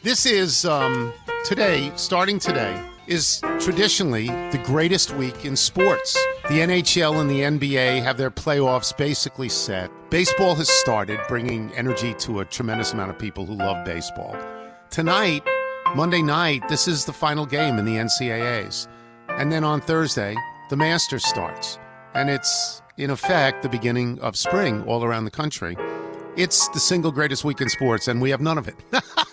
This is um, today, starting today, is traditionally the greatest week in sports. The NHL and the NBA have their playoffs basically set. Baseball has started, bringing energy to a tremendous amount of people who love baseball. Tonight, Monday night, this is the final game in the NCAAs. And then on Thursday, the Masters starts. And it's, in effect, the beginning of spring all around the country. It's the single greatest week in sports, and we have none of it.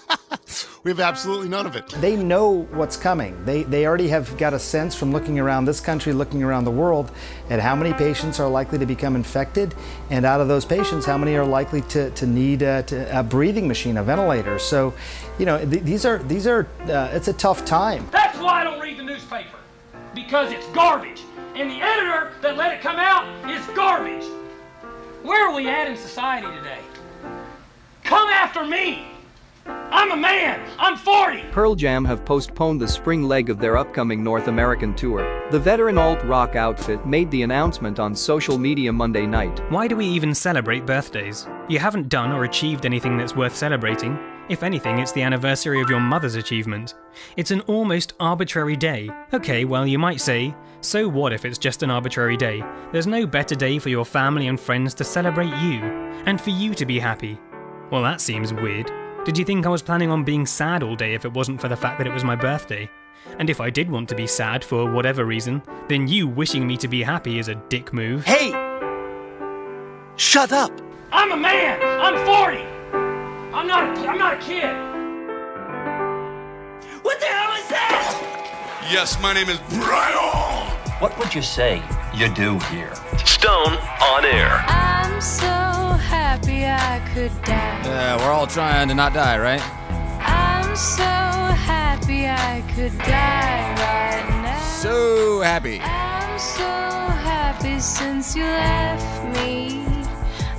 we have absolutely none of it. They know what's coming. They, they already have got a sense from looking around this country, looking around the world, at how many patients are likely to become infected. And out of those patients, how many are likely to, to need a, to, a breathing machine, a ventilator. So, you know, th- these are, these are uh, it's a tough time. That's why I don't read the newspaper. Because it's garbage. And the editor that let it come out is garbage. Where are we at in society today? Come after me! I'm a man! I'm 40! Pearl Jam have postponed the spring leg of their upcoming North American tour. The veteran alt rock outfit made the announcement on social media Monday night. Why do we even celebrate birthdays? You haven't done or achieved anything that's worth celebrating. If anything, it's the anniversary of your mother's achievement. It's an almost arbitrary day. Okay, well, you might say, so what if it's just an arbitrary day? There's no better day for your family and friends to celebrate you, and for you to be happy. Well, that seems weird. Did you think I was planning on being sad all day if it wasn't for the fact that it was my birthday? And if I did want to be sad for whatever reason, then you wishing me to be happy is a dick move. Hey! Shut up! I'm a man! I'm 40! I'm not a, I'm not a kid! What the hell is that? Yes, my name is Brian. What would you say you do here? Stone on air. Happy I could die. Yeah, we're all trying to not die, right? I'm so happy I could die right now. So happy. I'm so happy since you left me.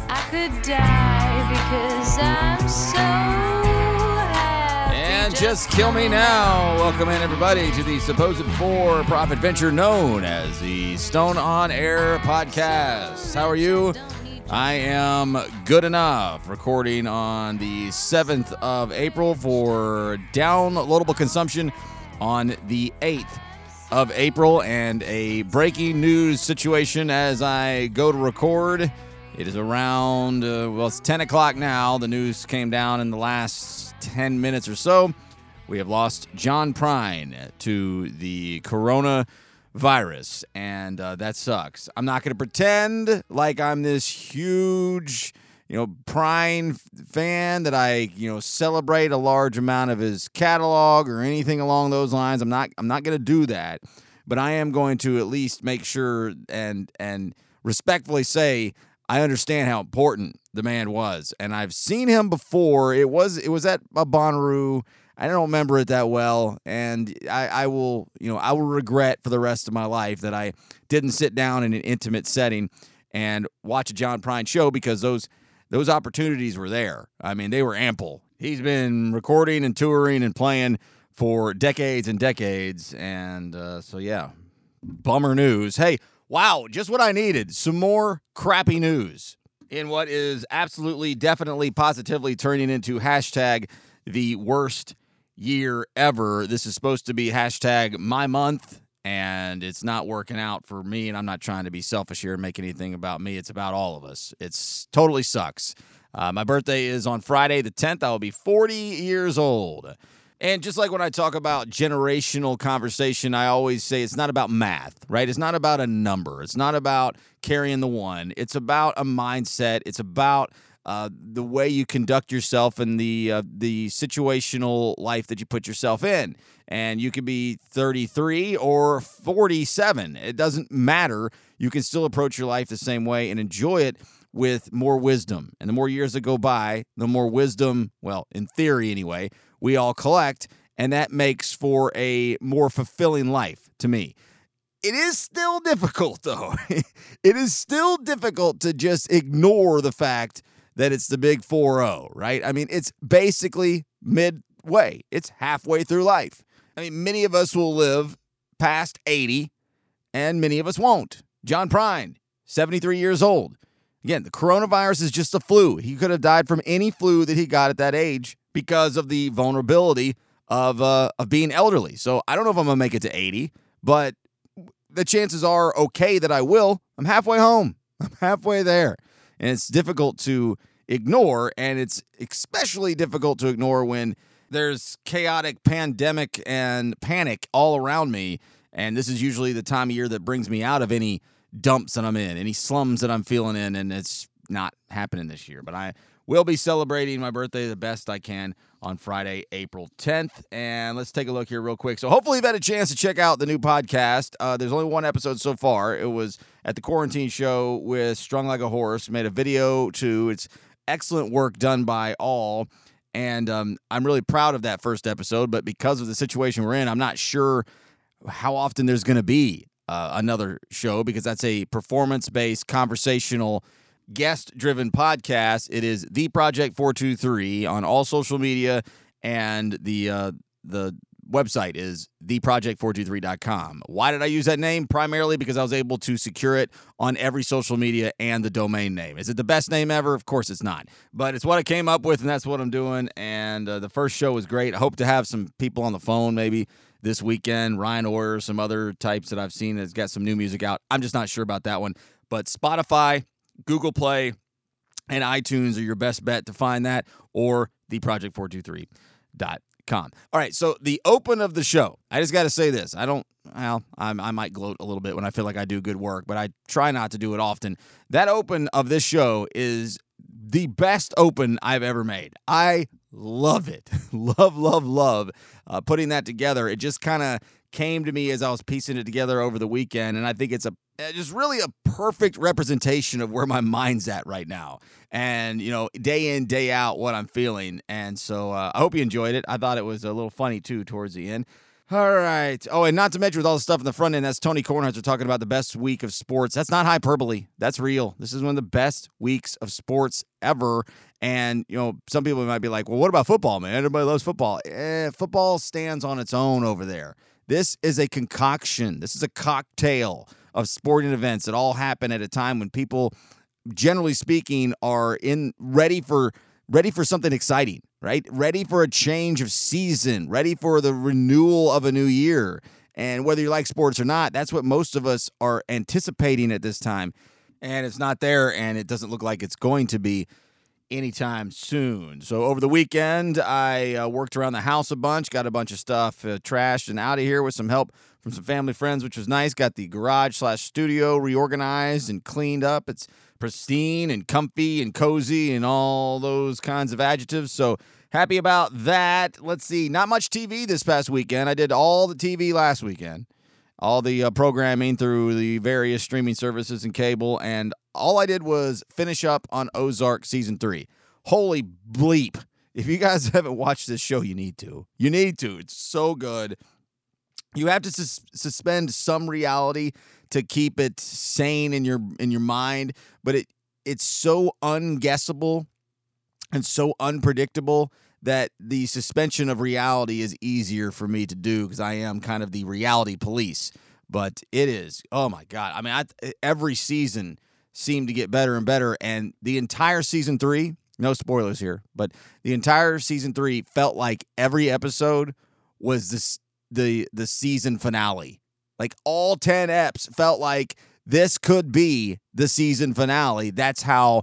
I could die because I'm so happy. And just kill me now. Welcome in, everybody, to the supposed for profit venture known as the Stone on Air podcast. How are you? I am good enough. Recording on the 7th of April for downloadable consumption on the 8th of April, and a breaking news situation as I go to record. It is around, uh, well, it's 10 o'clock now. The news came down in the last 10 minutes or so. We have lost John Prine to the coronavirus, and uh, that sucks. I'm not going to pretend like I'm this huge, you know, Prine fan that I, you know, celebrate a large amount of his catalog or anything along those lines. I'm not. I'm not going to do that, but I am going to at least make sure and and respectfully say I understand how important the man was, and I've seen him before. It was it was at a Bonnaroo. I don't remember it that well, and I, I will you know I will regret for the rest of my life that I didn't sit down in an intimate setting and watch a John Prine show because those those opportunities were there. I mean, they were ample. He's been recording and touring and playing for decades and decades, and uh, so yeah, bummer news. Hey, wow, just what I needed. Some more crappy news in what is absolutely, definitely, positively turning into hashtag the worst year ever. This is supposed to be hashtag my month, and it's not working out for me. And I'm not trying to be selfish here and make anything about me. It's about all of us. It's totally sucks. Uh, my birthday is on Friday the 10th. I will be 40 years old. And just like when I talk about generational conversation, I always say it's not about math, right? It's not about a number. It's not about carrying the one. It's about a mindset. It's about uh, the way you conduct yourself and the uh, the situational life that you put yourself in. And you can be 33 or 47. It doesn't matter. You can still approach your life the same way and enjoy it with more wisdom. And the more years that go by, the more wisdom, well, in theory anyway, we all collect. And that makes for a more fulfilling life to me. It is still difficult, though. it is still difficult to just ignore the fact that it's the big 4 0, right? I mean, it's basically midway, it's halfway through life. I mean, many of us will live past 80, and many of us won't. John Prine, 73 years old. Again, the coronavirus is just a flu. He could have died from any flu that he got at that age because of the vulnerability of uh, of being elderly. So I don't know if I'm gonna make it to 80, but the chances are okay that I will. I'm halfway home. I'm halfway there, and it's difficult to ignore, and it's especially difficult to ignore when there's chaotic pandemic and panic all around me. And this is usually the time of year that brings me out of any dumps that I'm in, any slums that I'm feeling in, and it's not happening this year. But I will be celebrating my birthday the best I can on Friday, April 10th. And let's take a look here real quick. So hopefully you've had a chance to check out the new podcast. Uh, there's only one episode so far. It was at the quarantine show with Strung Like a Horse. Made a video too. It's excellent work done by all. And um, I'm really proud of that first episode. But because of the situation we're in, I'm not sure how often there's going to be uh, another show because that's a performance based conversational guest driven podcast. It is the Project 423 on all social media and the uh, the website is theproject423.com. Why did I use that name? Primarily because I was able to secure it on every social media and the domain name. Is it the best name ever? Of course it's not. But it's what I came up with and that's what I'm doing and uh, the first show was great. I hope to have some people on the phone maybe this weekend. Ryan Orr, some other types that I've seen that's got some new music out. I'm just not sure about that one. But Spotify, Google Play, and iTunes are your best bet to find that, or theproject423.com. All right, so the open of the show. I just got to say this. I don't, well, I'm, I might gloat a little bit when I feel like I do good work, but I try not to do it often. That open of this show is the best open I've ever made. I love it. love, love, love uh, putting that together. It just kind of came to me as I was piecing it together over the weekend, and I think it's a just really a perfect representation of where my mind's at right now, and you know, day in day out, what I'm feeling. And so uh, I hope you enjoyed it. I thought it was a little funny too towards the end. All right. Oh, and not to mention with all the stuff in the front end, that's Tony Kornheiser talking about the best week of sports. That's not hyperbole. That's real. This is one of the best weeks of sports ever. And, you know, some people might be like, well, what about football, man? Everybody loves football. Eh, football stands on its own over there. This is a concoction. This is a cocktail of sporting events that all happen at a time when people, generally speaking, are in ready for ready for something exciting, right? Ready for a change of season, ready for the renewal of a new year. And whether you like sports or not, that's what most of us are anticipating at this time. And it's not there, and it doesn't look like it's going to be anytime soon. So over the weekend, I uh, worked around the house a bunch, got a bunch of stuff uh, trashed and out of here with some help from some family friends, which was nice. Got the garage slash studio reorganized and cleaned up. It's pristine and comfy and cozy and all those kinds of adjectives. So happy about that. Let's see, not much TV this past weekend. I did all the TV last weekend all the uh, programming through the various streaming services and cable, and all I did was finish up on Ozark season three. Holy bleep. If you guys haven't watched this show, you need to. You need to. It's so good. You have to sus- suspend some reality to keep it sane in your in your mind, but it it's so unguessable and so unpredictable that the suspension of reality is easier for me to do because I am kind of the reality police. But it is, oh my God. I mean, I, every season seemed to get better and better. And the entire season three, no spoilers here, but the entire season three felt like every episode was this the the season finale. Like all 10 eps felt like this could be the season finale. That's how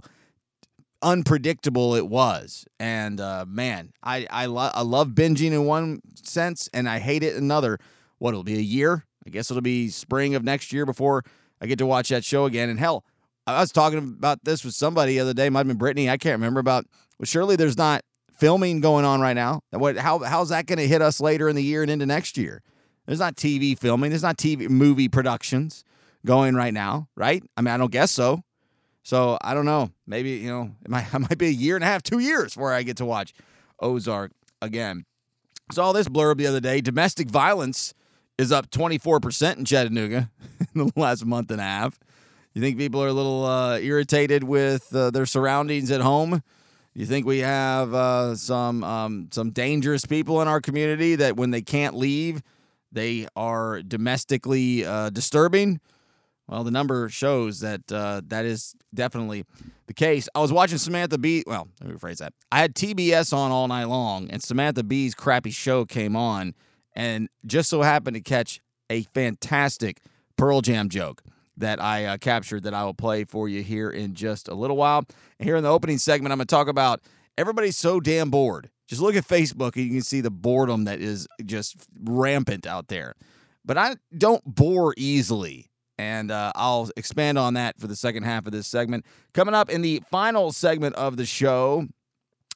unpredictable it was. And uh, man, I I, lo- I love binging in one sense, and I hate it another. What it'll be a year? I guess it'll be spring of next year before I get to watch that show again. And hell, I was talking about this with somebody the other day. Might have been Brittany. I can't remember about. Well, surely there's not filming going on right now. What? How? How's that going to hit us later in the year and into next year? There's not TV filming. There's not TV movie productions going right now, right? I mean, I don't guess so. So I don't know. Maybe you know, it might, it might be a year and a half, two years before I get to watch Ozark again. Saw this blurb the other day. Domestic violence is up 24% in Chattanooga in the last month and a half. You think people are a little uh, irritated with uh, their surroundings at home? You think we have uh, some um, some dangerous people in our community that when they can't leave, they are domestically uh, disturbing? Well, the number shows that uh, that is definitely the case. I was watching Samantha Bee. Well, let me rephrase that. I had TBS on all night long, and Samantha Bee's crappy show came on, and just so happened to catch a fantastic Pearl Jam joke that I uh, captured that I will play for you here in just a little while. And here in the opening segment, I'm going to talk about everybody's so damn bored. Just look at Facebook and you can see the boredom that is just rampant out there. But I don't bore easily. And uh, I'll expand on that for the second half of this segment. Coming up in the final segment of the show,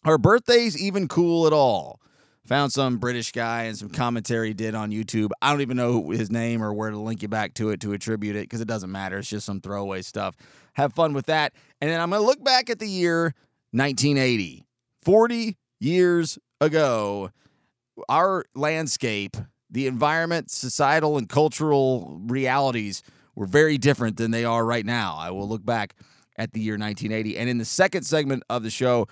her birthday's even cool at all. Found some British guy and some commentary did on YouTube. I don't even know his name or where to link you back to it to attribute it because it doesn't matter. It's just some throwaway stuff. Have fun with that. And then I'm going to look back at the year 1980. 40 years ago, our landscape, the environment, societal, and cultural realities were very different than they are right now. I will look back at the year 1980. And in the second segment of the show,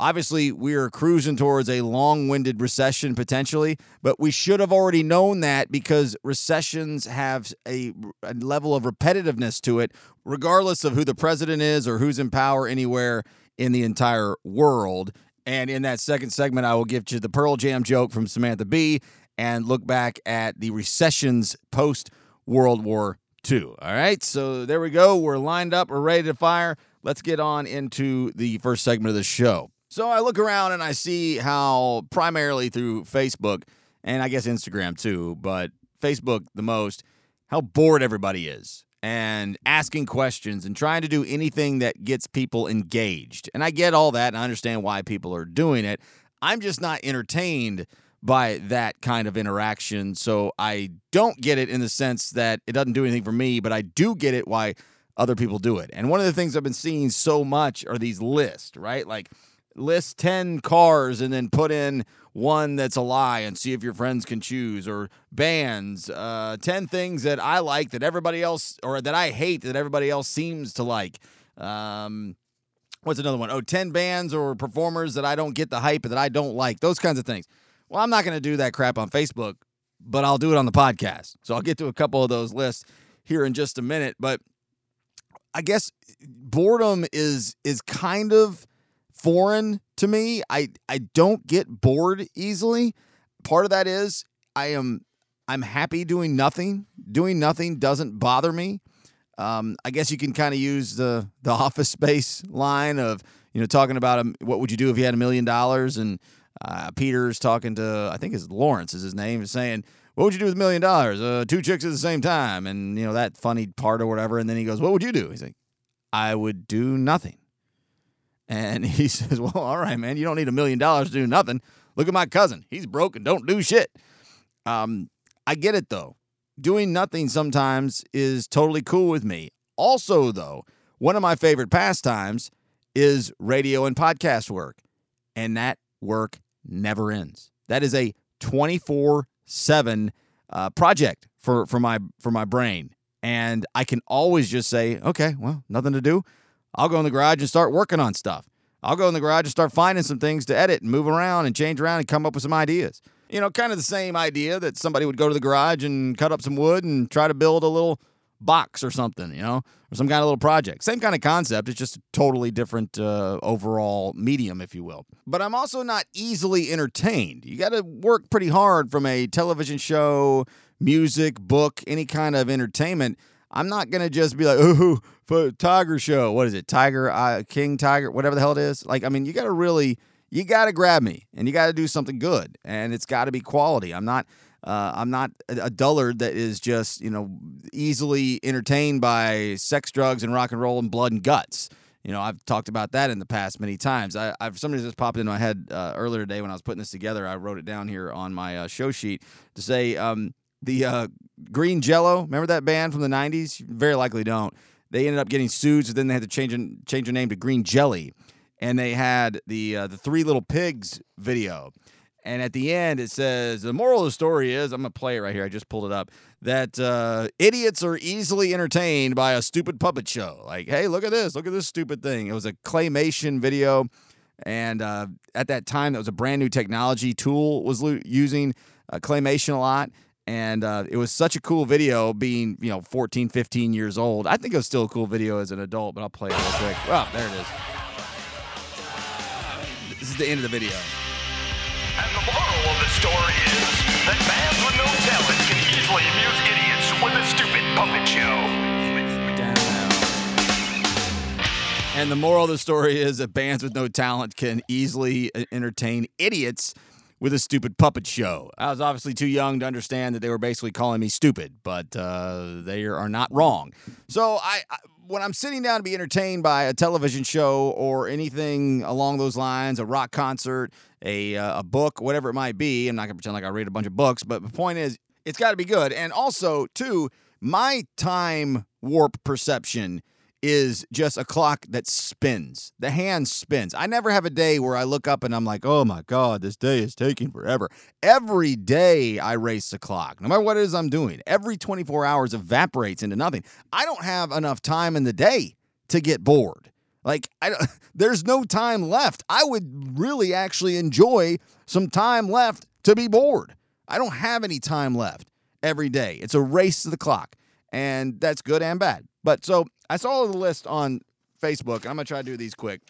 Obviously, we are cruising towards a long winded recession potentially, but we should have already known that because recessions have a, a, level of repetitiveness to it, regardless of who the president is or who's in power anywhere in the entire world. And in that second segment, I will give you the Pearl Jam joke from Samantha Bee and look back at the recessions post World War II. All right, so there we go. We're lined up, we're ready to fire. Let's get on into the first segment of the show. So I look around and I see how primarily through Facebook and I guess Instagram too, but Facebook the most, how bored everybody is and asking questions and trying to do anything that gets people engaged. And I get all that and I understand why people are doing it. I'm just not entertained by that kind of interaction. So I don't get it in the sense that it doesn't do anything for me, but I do get it why other people do it. And one of the things I've been seeing so much are these lists, right? Like list 10 cars and then put in one that's a lie and see if your friends can choose or bands uh, 10 things that i like that everybody else or that i hate that everybody else seems to like um, what's another one? Oh, 10 bands or performers that i don't get the hype that i don't like those kinds of things well i'm not going to do that crap on facebook but i'll do it on the podcast so i'll get to a couple of those lists here in just a minute but i guess boredom is is kind of foreign to me. I I don't get bored easily. Part of that is I am I'm happy doing nothing. Doing nothing doesn't bother me. Um, I guess you can kind of use the the office space line of you know talking about um, what would you do if you had a million dollars and uh, Peter's talking to I think it's Lawrence is his name is saying what would you do with a million dollars uh, two chicks at the same time and you know that funny part or whatever and then he goes what would you do he's like I would do nothing and he says, Well, all right, man, you don't need a million dollars to do nothing. Look at my cousin. He's broke and don't do shit. Um, I get it though. Doing nothing sometimes is totally cool with me. Also, though, one of my favorite pastimes is radio and podcast work. And that work never ends. That is a 24 uh, 7 project for, for, my, for my brain. And I can always just say, okay, well, nothing to do. I'll go in the garage and start working on stuff. I'll go in the garage and start finding some things to edit and move around and change around and come up with some ideas. You know, kind of the same idea that somebody would go to the garage and cut up some wood and try to build a little box or something, you know, or some kind of little project. Same kind of concept. It's just a totally different uh, overall medium, if you will. But I'm also not easily entertained. You got to work pretty hard from a television show, music, book, any kind of entertainment I'm not gonna just be like, ooh, for Tiger Show. What is it? Tiger, uh, King Tiger, whatever the hell it is. Like, I mean, you got to really, you got to grab me, and you got to do something good, and it's got to be quality. I'm not. Uh, I'm not a dullard that is just, you know, easily entertained by sex, drugs, and rock and roll and blood and guts. You know, I've talked about that in the past many times. I, have somebody just popped into my head uh, earlier today when I was putting this together. I wrote it down here on my uh, show sheet to say um, the uh, Green Jello. Remember that band from the '90s? Very likely don't. They ended up getting sued, so then they had to change change their name to Green Jelly, and they had the uh, the Three Little Pigs video. And at the end, it says the moral of the story is I'm gonna play it right here. I just pulled it up. That uh, idiots are easily entertained by a stupid puppet show. Like, hey, look at this, look at this stupid thing. It was a claymation video, and uh, at that time, that was a brand new technology. Tool was lo- using uh, claymation a lot And uh, it was such a cool video being, you know, 14, 15 years old. I think it was still a cool video as an adult, but I'll play it real quick. Oh, there it is. This is the end of the video. The moral of the story is that bands with no talent can easily amuse idiots with a stupid puppet show. And the moral of the story is that bands with no talent can easily uh, entertain idiots with a stupid puppet show. I was obviously too young to understand that they were basically calling me stupid, but uh, they are not wrong. So I, I, when I'm sitting down to be entertained by a television show or anything along those lines, a rock concert, a uh, a book, whatever it might be, I'm not gonna pretend like I read a bunch of books, but the point is, it's got to be good. And also, too, my time warp perception is just a clock that spins. The hand spins. I never have a day where I look up and I'm like, oh my God, this day is taking forever. Every day I race the clock, no matter what it is I'm doing. Every 24 hours evaporates into nothing. I don't have enough time in the day to get bored. Like I don't, there's no time left. I would really actually enjoy some time left to be bored. I don't have any time left every day. It's a race to the clock. And that's good and bad. But so I saw the list on Facebook. I'm gonna try to do these quick.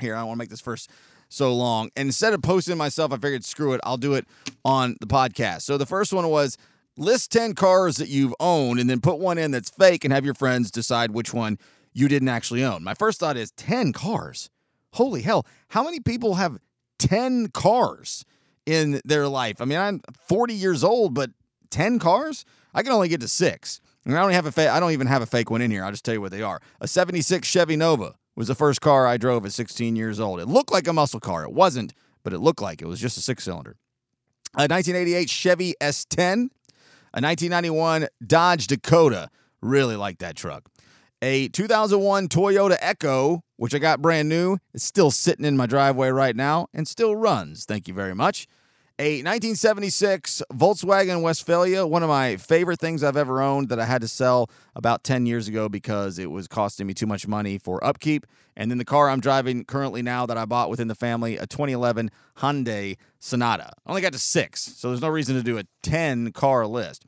Here, I don't want to make this first so long. And instead of posting myself, I figured screw it, I'll do it on the podcast. So the first one was list 10 cars that you've owned and then put one in that's fake and have your friends decide which one you didn't actually own. My first thought is 10 cars. Holy hell, how many people have 10 cars in their life? I mean, I'm 40 years old, but 10 cars? I can only get to 6. And I don't have a fa- I don't even have a fake one in here. I'll just tell you what they are. A 76 Chevy Nova was the first car I drove at 16 years old. It looked like a muscle car. It wasn't, but it looked like it was just a six cylinder. A 1988 Chevy S10. A 1991 Dodge Dakota. Really like that truck. A 2001 Toyota Echo, which I got brand new. It's still sitting in my driveway right now and still runs. Thank you very much. A 1976 Volkswagen Westfalia, one of my favorite things I've ever owned that I had to sell about 10 years ago because it was costing me too much money for upkeep. And then the car I'm driving currently now that I bought within the family, a 2011 Hyundai Sonata. I only got to six, so there's no reason to do a 10 car list.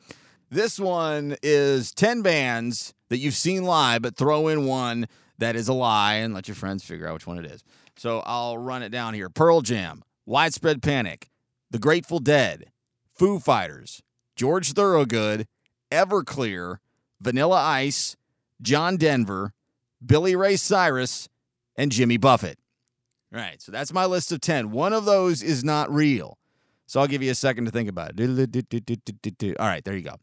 This one is 10 bands that you've seen live, but throw in one that is a lie and let your friends figure out which one it is. So I'll run it down here Pearl Jam, Widespread Panic. The Grateful Dead, Foo Fighters, George Thorogood, Everclear, Vanilla Ice, John Denver, Billy Ray Cyrus, and Jimmy Buffett. All right, so that's my list of 10. One of those is not real. So I'll give you a second to think about it. All right, there you go.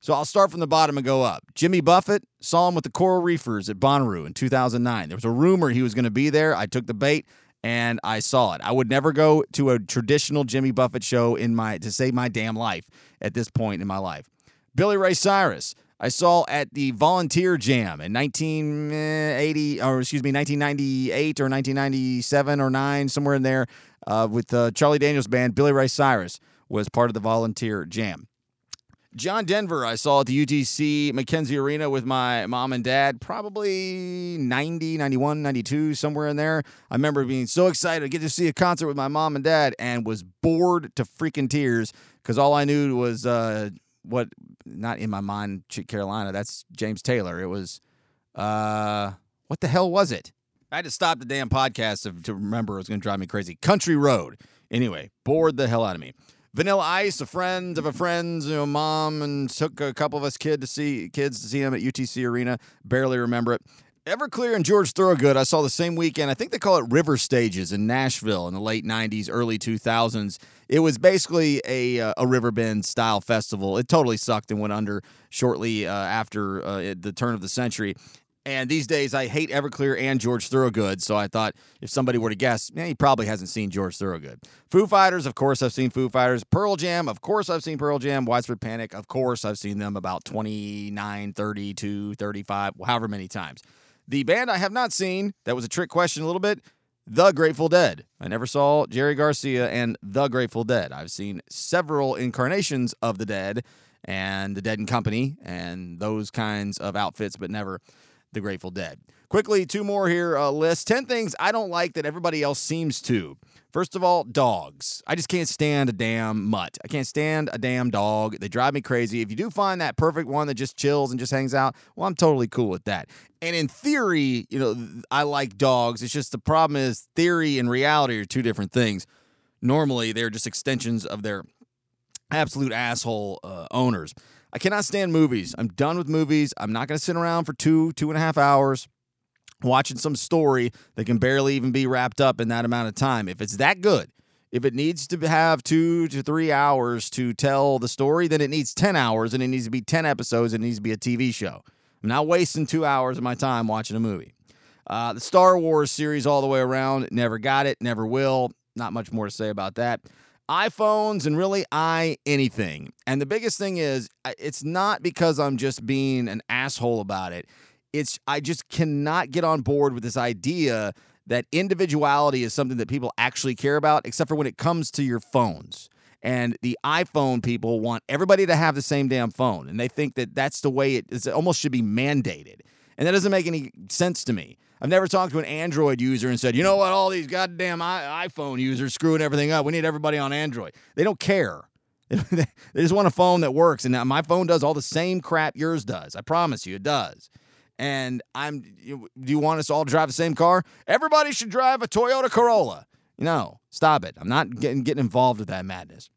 So I'll start from the bottom and go up. Jimmy Buffett saw him with the Coral Reefers at Bonnaroo in 2009. There was a rumor he was going to be there. I took the bait and I saw it. I would never go to a traditional Jimmy Buffett show in my to save my damn life at this point in my life. Billy Ray Cyrus, I saw at the Volunteer Jam in 1980 or excuse me 1998 or 1997 or 9 somewhere in there uh, with uh, Charlie Daniels band. Billy Ray Cyrus was part of the Volunteer Jam. John Denver, I saw at the UTC McKenzie Arena with my mom and dad, probably 90, 91, 92, somewhere in there. I remember being so excited to get to see a concert with my mom and dad and was bored to freaking tears because all I knew was uh, what, not in my mind, Carolina, that's James Taylor. It was, uh, what the hell was it? I had to stop the damn podcast to, to remember it was going to drive me crazy. Country Road. Anyway, bored the hell out of me. Vanilla Ice, a friend of a friend's, you know, mom, and took a couple of us kid to see kids to see him at UTC Arena. Barely remember it. Everclear and George Thorogood, I saw the same weekend. I think they call it River Stages in Nashville in the late 90s, early 2000s. It was basically a, uh, a riverbend style festival. It totally sucked and went under shortly uh, after uh, the turn of the century. And these days, I hate Everclear and George Thorogood. So I thought if somebody were to guess, he probably hasn't seen George Thorogood. Foo Fighters, of course, I've seen Foo Fighters. Pearl Jam, of course, I've seen Pearl Jam. Widespread Panic, of course, I've seen them about 29, 32, 35, however many times. The band I have not seen, that was a trick question a little bit, The Grateful Dead. I never saw Jerry Garcia and The Grateful Dead. I've seen several incarnations of the Dead and the Dead and Company and those kinds of outfits, but never the Grateful Dead. Quickly, two more here. Uh, list 10 things I don't like that everybody else seems to. First of all, dogs. I just can't stand a damn mutt. I can't stand a damn dog. They drive me crazy. If you do find that perfect one that just chills and just hangs out, well, I'm totally cool with that. And in theory, you know, I like dogs. It's just the problem is theory and reality are two different things. Normally, they're just extensions of their absolute asshole uh, owners. I cannot stand movies. I'm done with movies. I'm not going to sit around for two, two and a half hours watching some story that can barely even be wrapped up in that amount of time. If it's that good, if it needs to have two to three hours to tell the story, then it needs 10 hours and it needs to be 10 episodes. And it needs to be a TV show. I'm not wasting two hours of my time watching a movie. Uh, the Star Wars series, all the way around, never got it, never will. Not much more to say about that. iPhones and really i anything. And the biggest thing is, it's not because I'm just being an asshole about it it's I just cannot get on board with this idea that individuality is something that people actually care about, except for when it comes to your phones. And the iPhone people want everybody to have the same damn phone, and they think that that's the way it, it almost should be mandated. And that doesn't make any sense to me. I've never talked to an Android user and said, you know what, all these goddamn iPhone users screwing everything up. We need everybody on Android. They don't care. they just want a phone that works. And my phone does all the same crap yours does. I promise you, it does and I'm do you want us all to drive the same car? Everybody should drive a Toyota Corolla. No, stop it. I'm not getting getting involved with that madness.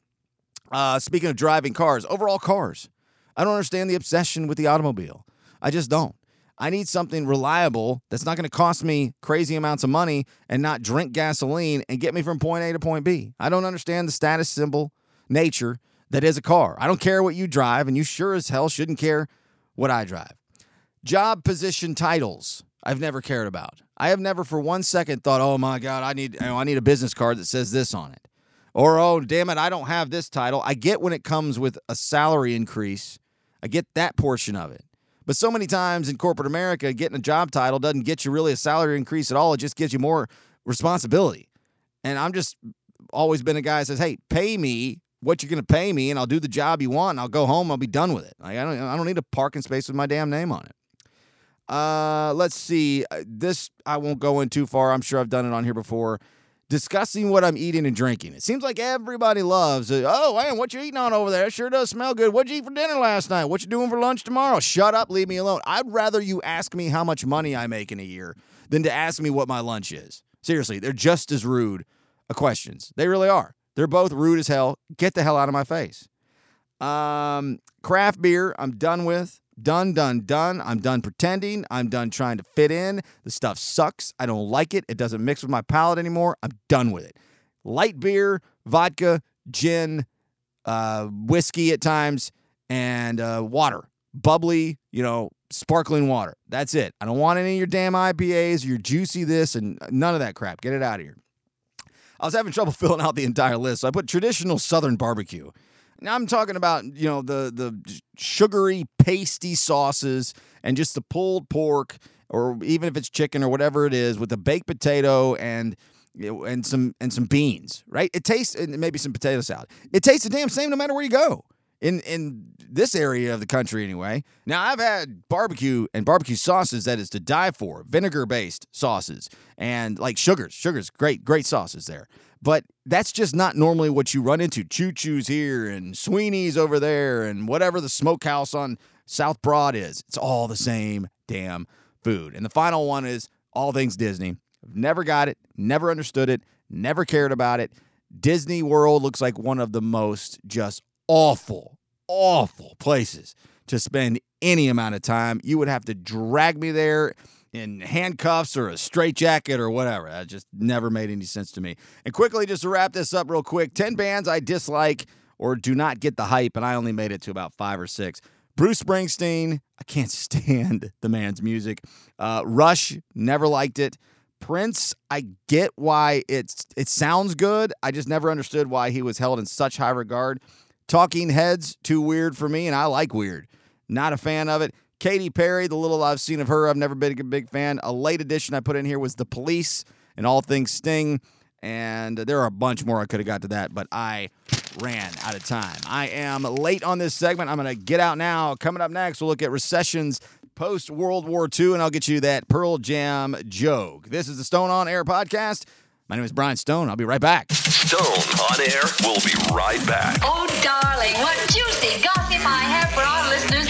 Uh, speaking of driving cars, overall cars. I don't understand the obsession with the automobile. I just don't. I need something reliable that's not going to cost me crazy amounts of money and not drink gasoline and get me from point A to point B. I don't understand the status symbol nature that is a car. I don't care what you drive, and you sure as hell shouldn't care what I drive. Job position titles, I've never cared about. I have never for one second thought, oh my God, I need, you know, I need a business card that says this on it. Or, oh, damn it, I don't have this title. I get when it comes with a salary increase, I get that portion of it. But so many times in corporate America, getting a job title doesn't get you really a salary increase at all. It just gives you more responsibility. And I'm just always been a guy that says, hey, pay me what you're going to pay me and I'll do the job you want and I'll go home. I'll be done with it. Like, I, don't, I don't need a parking space with my damn name on it. Uh, let's see. Uh, this I won't go in too far. I'm sure I've done it on here before. Discussing what I'm eating and drinking. It seems like everybody loves it. Oh, man, what you eating on over there? It sure does smell good. What'd you eat for dinner last night? What you doing for lunch tomorrow? Shut up, leave me alone. I'd rather you ask me how much money I make in a year than to ask me what my lunch is. Seriously, they're just as rude a questions. They really are. They're both rude as hell. Get the hell out of my face. Um, craft beer, I'm done with. Done, done, done. I'm done pretending. I'm done trying to fit in. The stuff sucks. I don't like it. It doesn't mix with my palate anymore. I'm done with it. Light beer, vodka, gin, uh, whiskey at times, and uh, water. Bubbly, you know, sparkling water. That's it. I don't want any of your damn IPAs, your juicy this, and none of that crap. Get it out of here. I was having trouble filling out the entire list, so I put traditional Southern barbecue. Now I'm talking about you know the the sugary pasty sauces and just the pulled pork or even if it's chicken or whatever it is with the baked potato and and some and some beans, right? It tastes and maybe some potato salad. It tastes the damn same no matter where you go. In in this area of the country anyway. Now I've had barbecue and barbecue sauces that is to die for, vinegar based sauces and like sugars. Sugars, great great sauces there. But that's just not normally what you run into. Choo Choo's here and Sweeney's over there and whatever the smokehouse on South Broad is. It's all the same damn food. And the final one is all things Disney. Never got it, never understood it, never cared about it. Disney World looks like one of the most just awful, awful places to spend any amount of time. You would have to drag me there in handcuffs or a straitjacket or whatever. That just never made any sense to me. And quickly, just to wrap this up real quick 10 bands I dislike or do not get the hype, and I only made it to about five or six. Bruce Springsteen, I can't stand the man's music. Uh, Rush, never liked it. Prince, I get why it's it sounds good. I just never understood why he was held in such high regard. Talking Heads, too weird for me, and I like weird. Not a fan of it. Katy Perry, the little I've seen of her, I've never been a big fan. A late addition I put in here was The Police and All Things Sting. And there are a bunch more I could have got to that, but I ran out of time. I am late on this segment. I'm going to get out now. Coming up next, we'll look at recessions post World War II, and I'll get you that Pearl Jam joke. This is the Stone on Air podcast. My name is Brian Stone. I'll be right back. Stone on air. We'll be right back. Oh, darling, what juicy gossip I have for our listeners.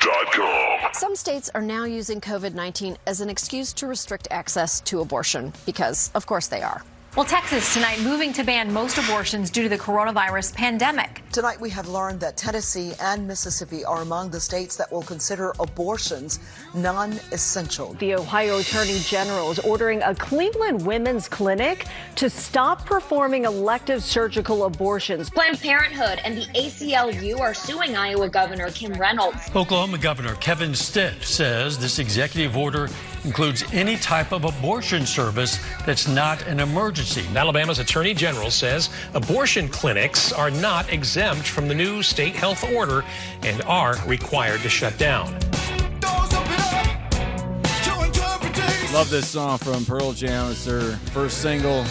StoneOnAir.com. Some states are now using COVID 19 as an excuse to restrict access to abortion because, of course, they are. Well, Texas tonight moving to ban most abortions due to the coronavirus pandemic. Tonight, we have learned that Tennessee and Mississippi are among the states that will consider abortions non essential. The Ohio Attorney General is ordering a Cleveland women's clinic to stop performing elective surgical abortions. Planned Parenthood and the ACLU are suing Iowa Governor Kim Reynolds. Oklahoma Governor Kevin Stitt says this executive order includes any type of abortion service that's not an emergency. Alabama's Attorney General says abortion clinics are not exempt from the new state health order and are required to shut down. Love this song from Pearl Jam. It's their first single.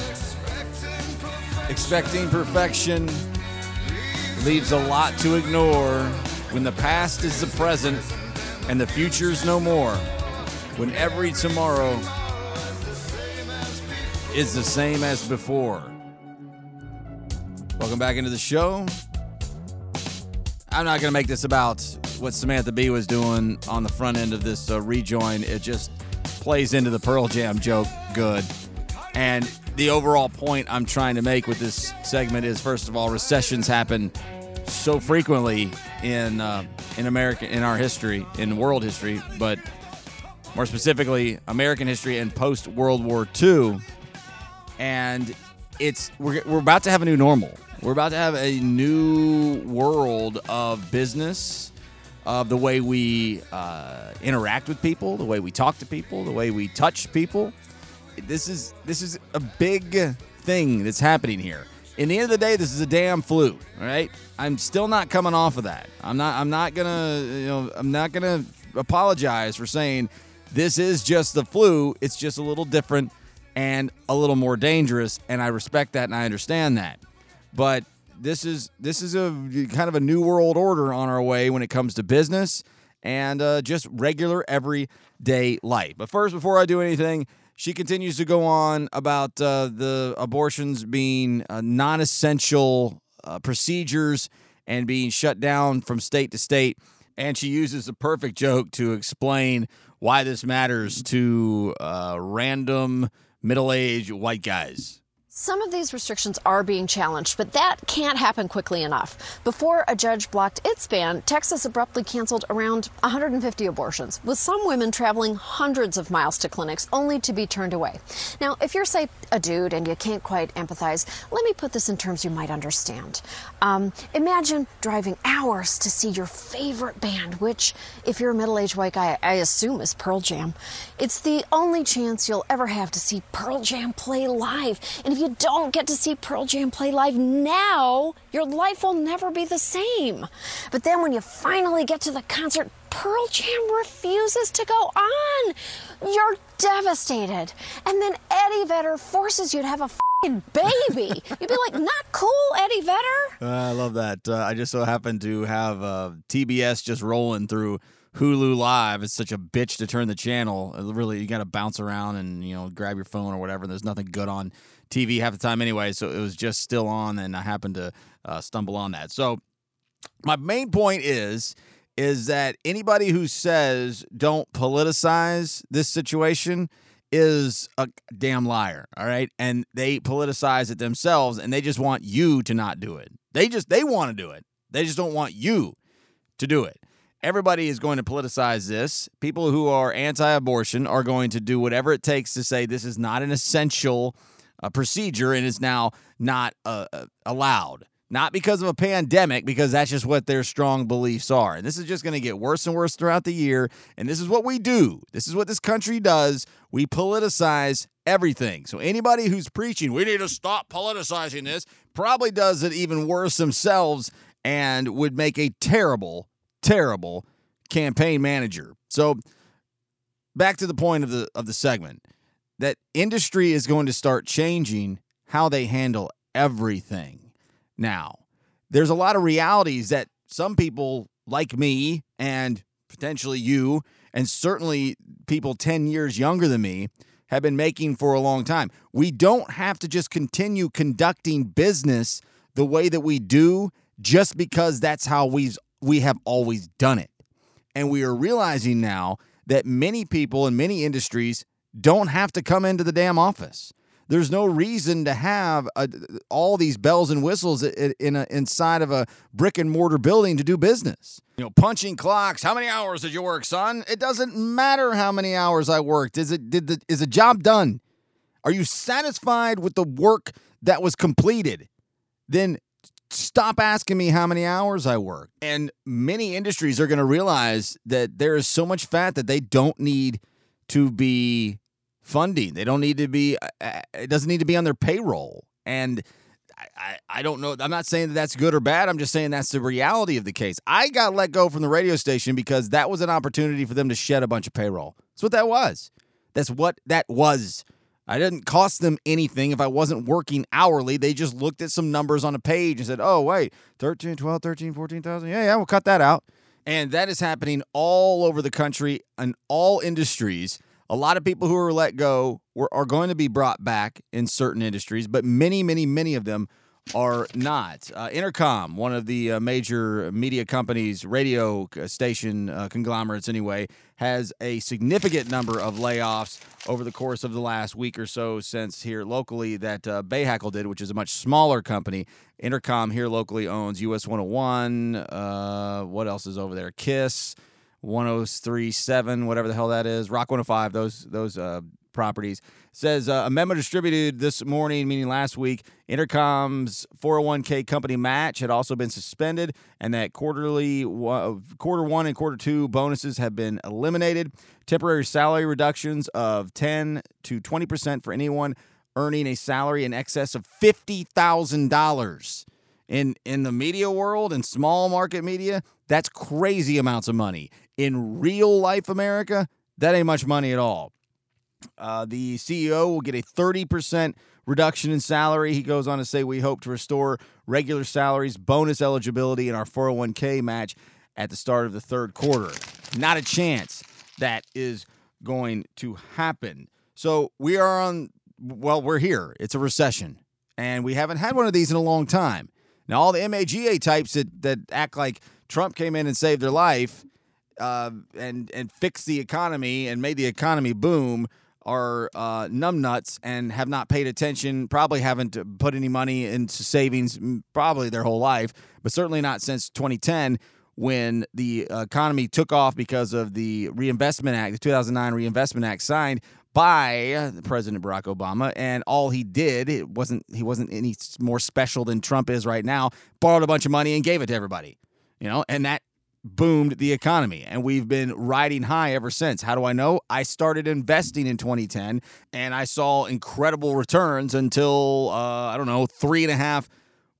Expecting perfection leaves a lot to ignore when the past is the present and the future's no more. When every tomorrow is the same as before. Welcome back into the show. I'm not going to make this about what Samantha Bee was doing on the front end of this uh, rejoin. It just plays into the Pearl Jam joke good. And the overall point I'm trying to make with this segment is first of all, recessions happen so frequently in uh, in America in our history, in world history, but more specifically, American history and post World War II. And it's we're, we're about to have a new normal. We're about to have a new world of business, of the way we uh, interact with people, the way we talk to people, the way we touch people. This is this is a big thing that's happening here. In the end of the day, this is a damn flu. Right, I'm still not coming off of that. I'm not. I'm not gonna. You know. I'm not gonna apologize for saying this is just the flu. It's just a little different and a little more dangerous, and I respect that and I understand that. But this is this is a kind of a new world order on our way when it comes to business and uh, just regular everyday life. But first, before I do anything, she continues to go on about uh, the abortions being uh, non-essential uh, procedures and being shut down from state to state. And she uses a perfect joke to explain why this matters to uh, random middle-aged white guys. Some of these restrictions are being challenged, but that can't happen quickly enough. Before a judge blocked its ban, Texas abruptly canceled around 150 abortions, with some women traveling hundreds of miles to clinics only to be turned away. Now, if you're, say, a dude and you can't quite empathize, let me put this in terms you might understand. Um, imagine driving hours to see your favorite band, which, if you're a middle aged white guy, I assume is Pearl Jam. It's the only chance you'll ever have to see Pearl Jam play live. And if you don't get to see Pearl Jam play live now, your life will never be the same. But then when you finally get to the concert, Pearl Jam refuses to go on. You're devastated. And then Eddie Vedder forces you to have a fing baby. You'd be like, not cool, Eddie Vedder. Uh, I love that. Uh, I just so happen to have uh, TBS just rolling through Hulu Live. It's such a bitch to turn the channel. It really, you got to bounce around and you know grab your phone or whatever. There's nothing good on TV half the time anyway, so it was just still on, and I happened to uh, stumble on that. So my main point is is that anybody who says don't politicize this situation is a damn liar all right? And they politicize it themselves and they just want you to not do it. They just they want to do it. They just don't want you to do it. Everybody is going to politicize this. People who are anti-abortion are going to do whatever it takes to say this is not an essential uh, procedure and is now not uh, uh, allowed not because of a pandemic, because that's just what their strong beliefs are. And this is just going to get worse and worse throughout the year. And this is what we do. This is what this country does. We politicize everything. So anybody who's preaching, we need to stop politicizing this, probably does it even worse themselves and would make a terrible, terrible campaign manager. So back to the point of the of the segment that industry is going to start changing how they handle everything now. There's a lot of realities that some people like me and potentially you, and certainly people 10 years younger than me, have been making for a long time. We don't have to just continue conducting business the way that we do just because that's how we we have always done it. And we are realizing now that many people in many industries don't have to come into the damn office. There's no reason to have a, all these bells and whistles in a, inside of a brick and mortar building to do business. You know, punching clocks. How many hours did you work, son? It doesn't matter how many hours I worked. Is it did the is the job done? Are you satisfied with the work that was completed? Then stop asking me how many hours I work. And many industries are going to realize that there is so much fat that they don't need to be funding. They don't need to be. Uh, uh, it doesn't need to be on their payroll. And I, I don't know. I'm not saying that that's good or bad. I'm just saying that's the reality of the case. I got let go from the radio station because that was an opportunity for them to shed a bunch of payroll. That's what that was. That's what that was. I didn't cost them anything if I wasn't working hourly. They just looked at some numbers on a page and said, oh, wait, 13, 12, 13, 14,000. Yeah, yeah, we'll cut that out. And that is happening all over the country in all industries. A lot of people who were let go were, are going to be brought back in certain industries, but many, many, many of them are not. Uh, Entercom, one of the uh, major media companies, radio uh, station uh, conglomerates anyway, has a significant number of layoffs over the course of the last week or so since here locally that uh, Bahakel did, which is a much smaller company. Entercom here locally owns US 101. Uh, what else is over there? Kiss. 1037, whatever the hell that is, Rock 105, those those uh, properties. Says uh, a memo distributed this morning, meaning last week, Entercom's 401k company match had also been suspended, and that quarterly quarter one and quarter two bonuses have been eliminated. Temporary salary reductions of 10 to 20 percent for anyone earning a salary in excess of fifty thousand dollars in in the media world and small market media that's crazy amounts of money in real life America, that ain't much money at all. Uh, the CEO will get a 30% reduction in salary. He goes on to say, We hope to restore regular salaries, bonus eligibility in our 401k match at the start of the third quarter. Not a chance that is going to happen. So we are on, well, we're here. It's a recession, and we haven't had one of these in a long time. Now, all the MAGA types that, that act like Trump came in and saved their life uh, and and fixed the economy and made the economy boom are uh, numbnuts and have not paid attention. Probably haven't put any money into savings probably their whole life, but certainly not since 2010 when the economy took off because of the Reinvestment Act, the 2009 Reinvestment Act signed by President Barack Obama, and all he did it wasn't he wasn't any more special than Trump is right now. Borrowed a bunch of money and gave it to everybody, you know, and that boomed the economy and we've been riding high ever since. How do I know? I started investing in 2010 and I saw incredible returns until, uh, I don't know, three and a half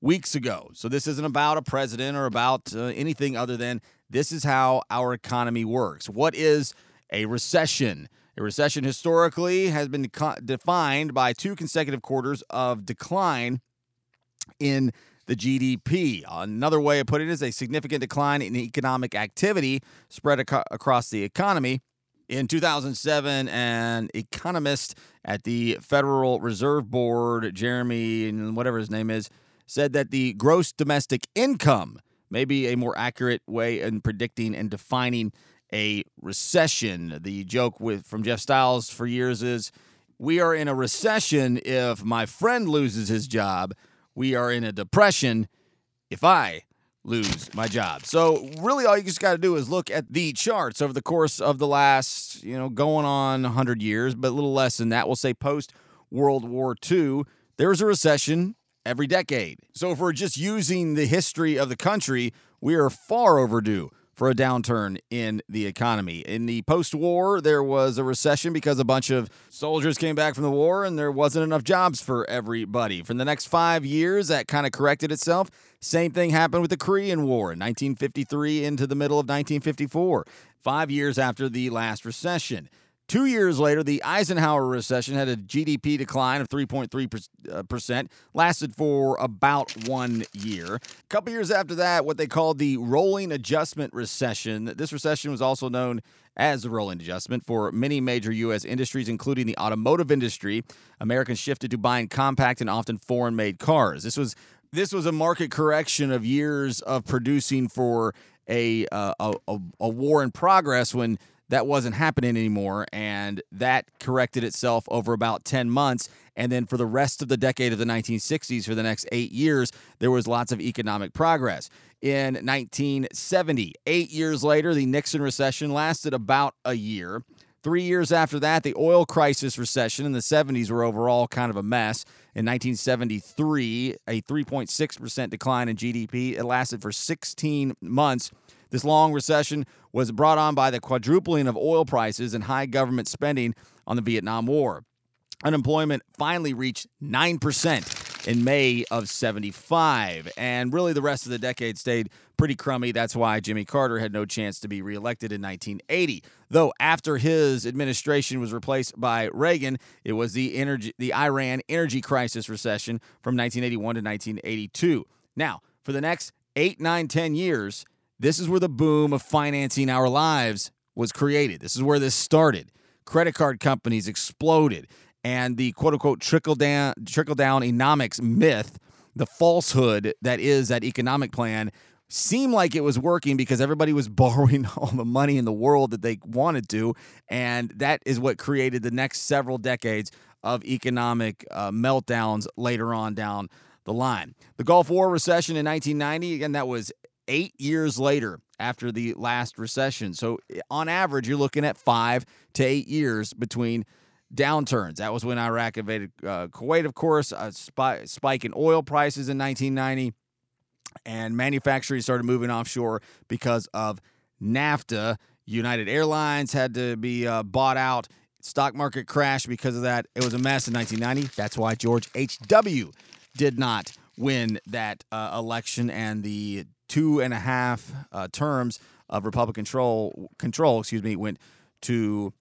weeks ago. So this isn't about a president or about uh, anything other than this is how our economy works. What is a recession? A recession historically has been defined by two consecutive quarters of decline in the GDP. Another way of putting it is a significant decline in economic activity spread ac- across the economy. In 2007, an economist at the Federal Reserve Board, Jeremy, whatever his name is, said that the gross domestic income may be a more accurate way in predicting and defining a recession. The joke with from Jeff Styles for years is we are in a recession if my friend loses his job we are in a depression if I lose my job. So really all you just got to do is look at the charts over the course of the last, you know, going on 100 years, but a little less than that. We'll say post World War II, there was a recession every decade. So if we're just using the history of the country, we are far overdue for a downturn in the economy. In the post war, there was a recession because a bunch of soldiers came back from the war and there wasn't enough jobs for everybody. For the next five years, that kind of corrected itself. Same thing happened with the Korean War in 1953 into the middle of 1954, five years after the last recession. Two years later, the Eisenhower recession had a GDP decline of 3.3%, uh, lasted for about one year. A couple years after that, what they called the rolling adjustment recession. This recession was also known as the rolling adjustment for many major U.S. industries, including the automotive industry. Americans shifted to buying compact and often foreign made cars. This was this was a market correction of years of producing for a, uh, a, a war in progress when that wasn't happening anymore. And that corrected itself over about 10 months. And then for the rest of the decade of the 1960s, for the next eight years, there was lots of economic progress. In 1970, eight years later, the Nixon recession lasted about a year. Three years after that, the oil crisis recession in the 70s were overall kind of a mess. In 1973, a 3.6% decline in GDP. It lasted for 16 months. This long recession was brought on by the quadrupling of oil prices and high government spending on the Vietnam War. Unemployment finally reached 9% in May of 75. And really, the rest of the decade stayed pretty crummy. That's why Jimmy Carter had no chance to be reelected in 1980. Though after his administration was replaced by Reagan, it was the energy the Iran energy crisis recession from 1981 to 1982. Now, for the next 8, 9, 10 years, this is where the boom of financing our lives was created. This is where this started. Credit card companies exploded, and the quote unquote trickle down trickle down economics myth, the falsehood that is that economic plan, seemed like it was working because everybody was borrowing all the money in the world that they wanted to, and that is what created the next several decades of economic uh, meltdowns later on down the line. The Gulf War recession in 1990, again, that was eight years later after the last recession. So, on average, you're looking at five to eight years between downturns. That was when Iraq invaded uh, Kuwait, of course, a spike in oil prices in 1990, and manufacturing started moving offshore because of NAFTA. United Airlines had to be uh, bought out. Stock market crashed because of that. It was a mess in 1990. That's why George H.W. did not win that uh, election, and the two and a half uh, terms of Republican control control, excuse me, went to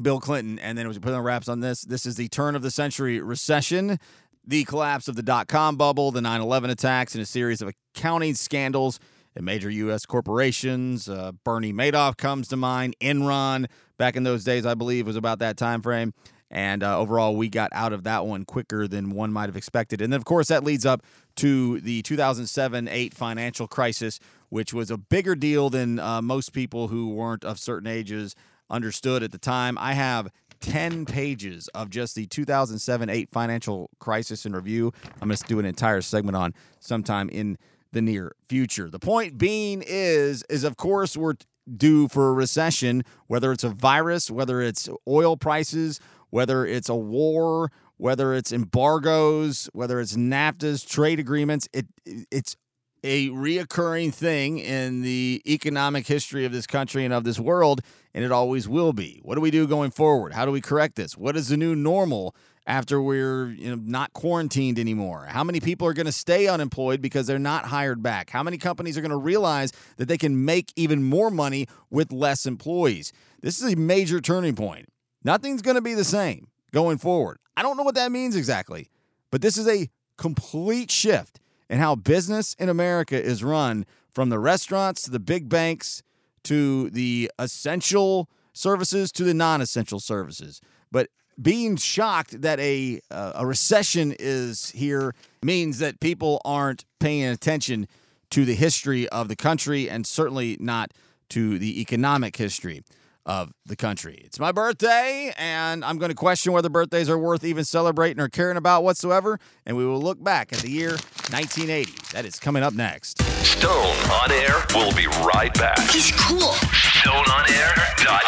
Bill Clinton, and then it was put on wraps on this. This is the turn of the century recession, the collapse of the dot com bubble, the 9 11 attacks, and a series of accounting scandals at major U.S. corporations. Uh, Bernie Madoff comes to mind. Enron, back in those days, I believe, was about that time frame. And uh, overall, we got out of that one quicker than one might have expected. And then, of course, that leads up to the 2007 8 financial crisis, which was a bigger deal than uh, most people who weren't of certain ages understood at the time. I have 10 pages of just the 2007 8 financial crisis in review. I'm going to do an entire segment on sometime in the near future. The point being is, is of course, we're due for a recession, whether it's a virus, whether it's oil prices, whether it's a war, whether it's embargoes, whether it's NAFTA's trade agreements, it it's a reoccurring thing in the economic history of this country and of this world, and it always will be. What do we do going forward? How do we correct this? What is the new normal after we're you know, not quarantined anymore? How many people are going to stay unemployed because they're not hired back? How many companies are going to realize that they can make even more money with less employees? This is a major turning point. Nothing's going to be the same going forward. I don't know what that means exactly, but this is a complete shift in how business in America is run from the restaurants to the big banks to the essential services to the non essential services. But being shocked that a, uh, a recession is here means that people aren't paying attention to the history of the country and certainly not to the economic history of the country. It's my birthday, and I'm going to question whether birthdays are worth even celebrating or caring about whatsoever. And we will look back at the year 1980. That is coming up next. Stone on Air will be right back. He's cool. StoneOnAir.com.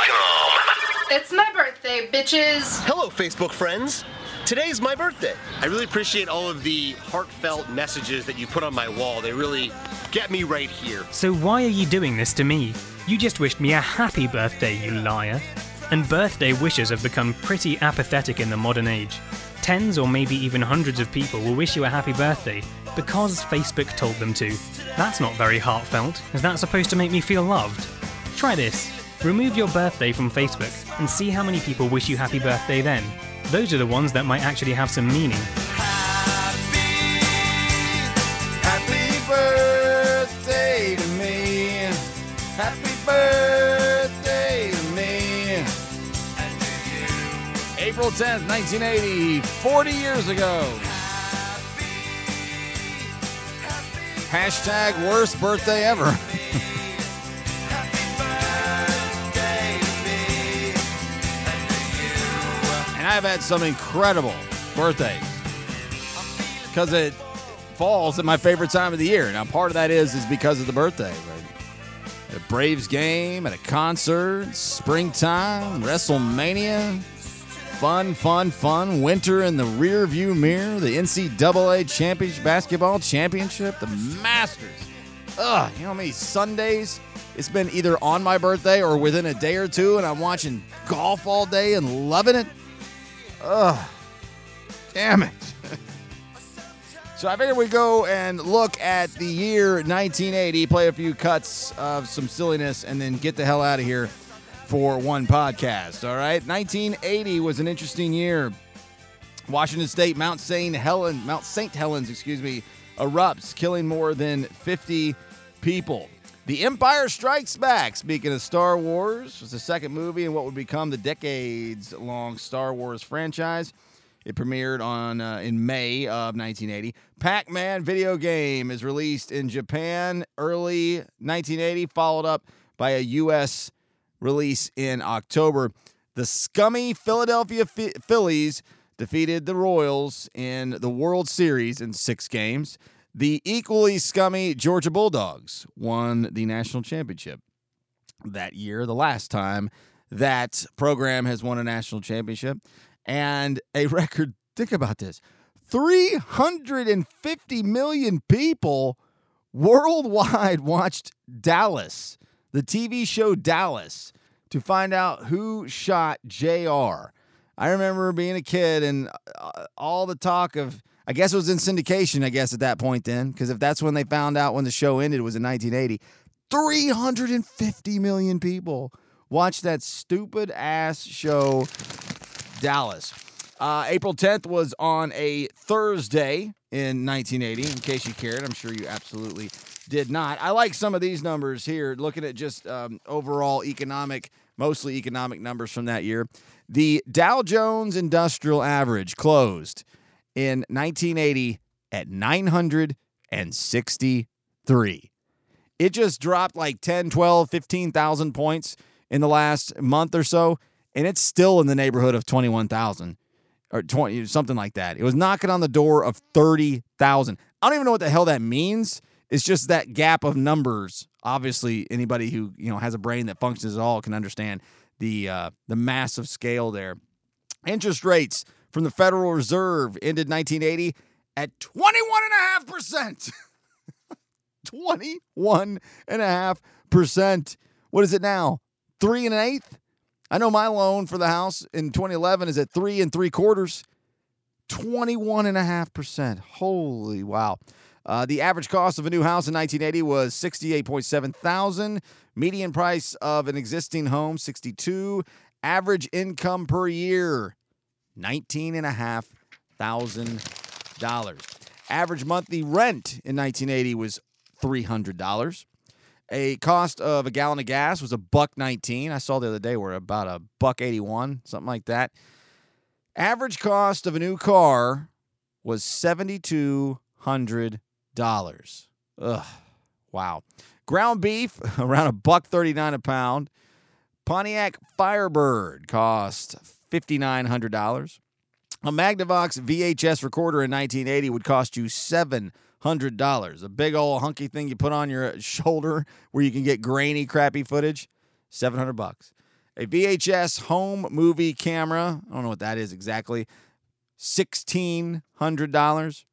It's my birthday, bitches. Hello, Facebook friends. Today's my birthday. I really appreciate all of the heartfelt messages that you put on my wall. They really get me right here. So why are you doing this to me? You just wished me a happy birthday, you liar. And birthday wishes have become pretty apathetic in the modern age. Tens or maybe even hundreds of people will wish you a happy birthday because Facebook told them to. That's not very heartfelt. Is that supposed to make me feel loved? Try this. Remove your birthday from Facebook and see how many people wish you happy birthday then. Those are the ones that might actually have some meaning. April 10th, 1980, 40 years ago. Hashtag worst birthday ever. and I've had some incredible birthdays because it falls at my favorite time of the year. Now, part of that is is because of the birthday. At a Braves game, at a concert, springtime, WrestleMania, fun, fun, fun. Winter in the rear view mirror, the NCAA championship basketball championship, the Masters. Ugh, you know how many Sundays it's been either on my birthday or within a day or two, and I'm watching golf all day and loving it. Ugh, damn it. So I figured we go and look at the year 1980, play a few cuts of some silliness, and then get the hell out of here for one podcast. All right, 1980 was an interesting year. Washington State, Mount St. Helen, Mount St. Helens, excuse me, erupts, killing more than 50 people. The Empire Strikes Back, speaking of Star Wars, was the second movie in what would become the decades-long Star Wars franchise. It premiered on uh, in May of 1980. Pac-Man video game is released in Japan early 1980, followed up by a U.S. release in October. The scummy Philadelphia Phi- Phillies defeated the Royals in the World Series in six games. The equally scummy Georgia Bulldogs won the national championship that year, the last time that program has won a national championship and a record. Think about this 350 million people worldwide watched Dallas, the TV show Dallas, to find out who shot JR. I remember being a kid and uh, all the talk of, I guess it was in syndication, I guess, at that point then, because if that's when they found out when the show ended, was in 1980. 350 million people watched that stupid ass show Dallas. Uh, April 10th was on a Thursday in 1980, in case you cared. I'm sure you absolutely did not. I like some of these numbers here, looking at just um, overall economic, mostly economic numbers from that year. The Dow Jones Industrial Average closed in 1980 at 963. It just dropped like 10, 12, 15,000 points in the last month or so and it's still in the neighborhood of 21,000 or 20 something like that. It was knocking on the door of 30,000. I don't even know what the hell that means. It's just that gap of numbers. Obviously, anybody who, you know, has a brain that functions at all can understand the uh, the massive scale there. Interest rates from the Federal Reserve ended 1980 at 21.5%. 21.5%. What is it now? Three and an eighth? I know my loan for the house in 2011 is at three and three quarters, 21.5%. Holy wow. Uh, the average cost of a new house in 1980 was 68.7 thousand. Median price of an existing home 62. Average income per year 19 and a half thousand dollars. Average monthly rent in 1980 was $300. A cost of a gallon of gas was a buck 19. I saw the other day we're about a buck 81, something like that. Average cost of a new car was $7200. Ugh. Wow. Ground beef around a buck 39 a pound. Pontiac Firebird cost $5900. A Magnavox VHS recorder in 1980 would cost you seven hundred dollars. A big old hunky thing you put on your shoulder where you can get grainy, crappy footage. Seven hundred bucks. A VHS home movie camera. I don't know what that is exactly. Sixteen hundred dollars.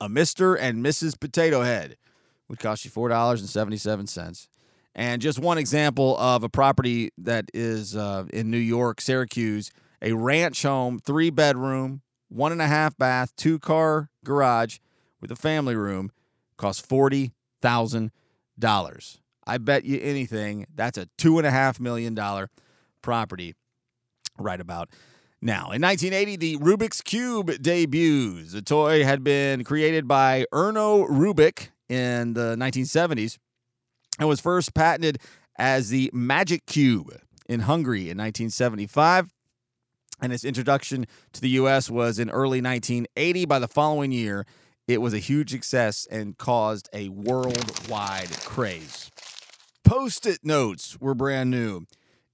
A Mister and Mrs. Potato Head would cost you four dollars and seventy-seven cents. And just one example of a property that is uh, in New York, Syracuse, a ranch home, three bedroom, one and a half bath, two car garage with a family room costs forty thousand dollars. I bet you anything that's a two and a half million dollar property right about now. In 1980, the Rubik's Cube debuts. The toy had been created by Erno Rubik in the 1970s and was first patented as the Magic Cube in Hungary in 1975. And its introduction to the U.S. was in early 1980. By the following year, it was a huge success and caused a worldwide craze. Post it notes were brand new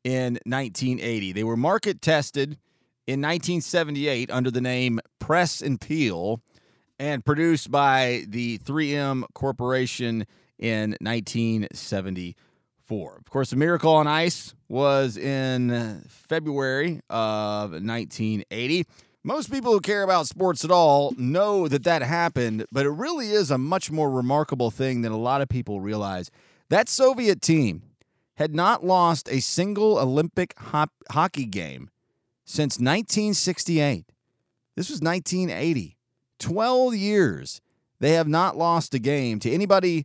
in 1980. They were market tested in 1978 under the name Press and Peel and produced by the 3M Corporation in 1974. Of course, the Miracle on Ice was in February of 1980. Most people who care about sports at all know that that happened, but it really is a much more remarkable thing than a lot of people realize. That Soviet team had not lost a single Olympic hop- hockey game since 1968. This was 1980. 12 years they have not lost a game to anybody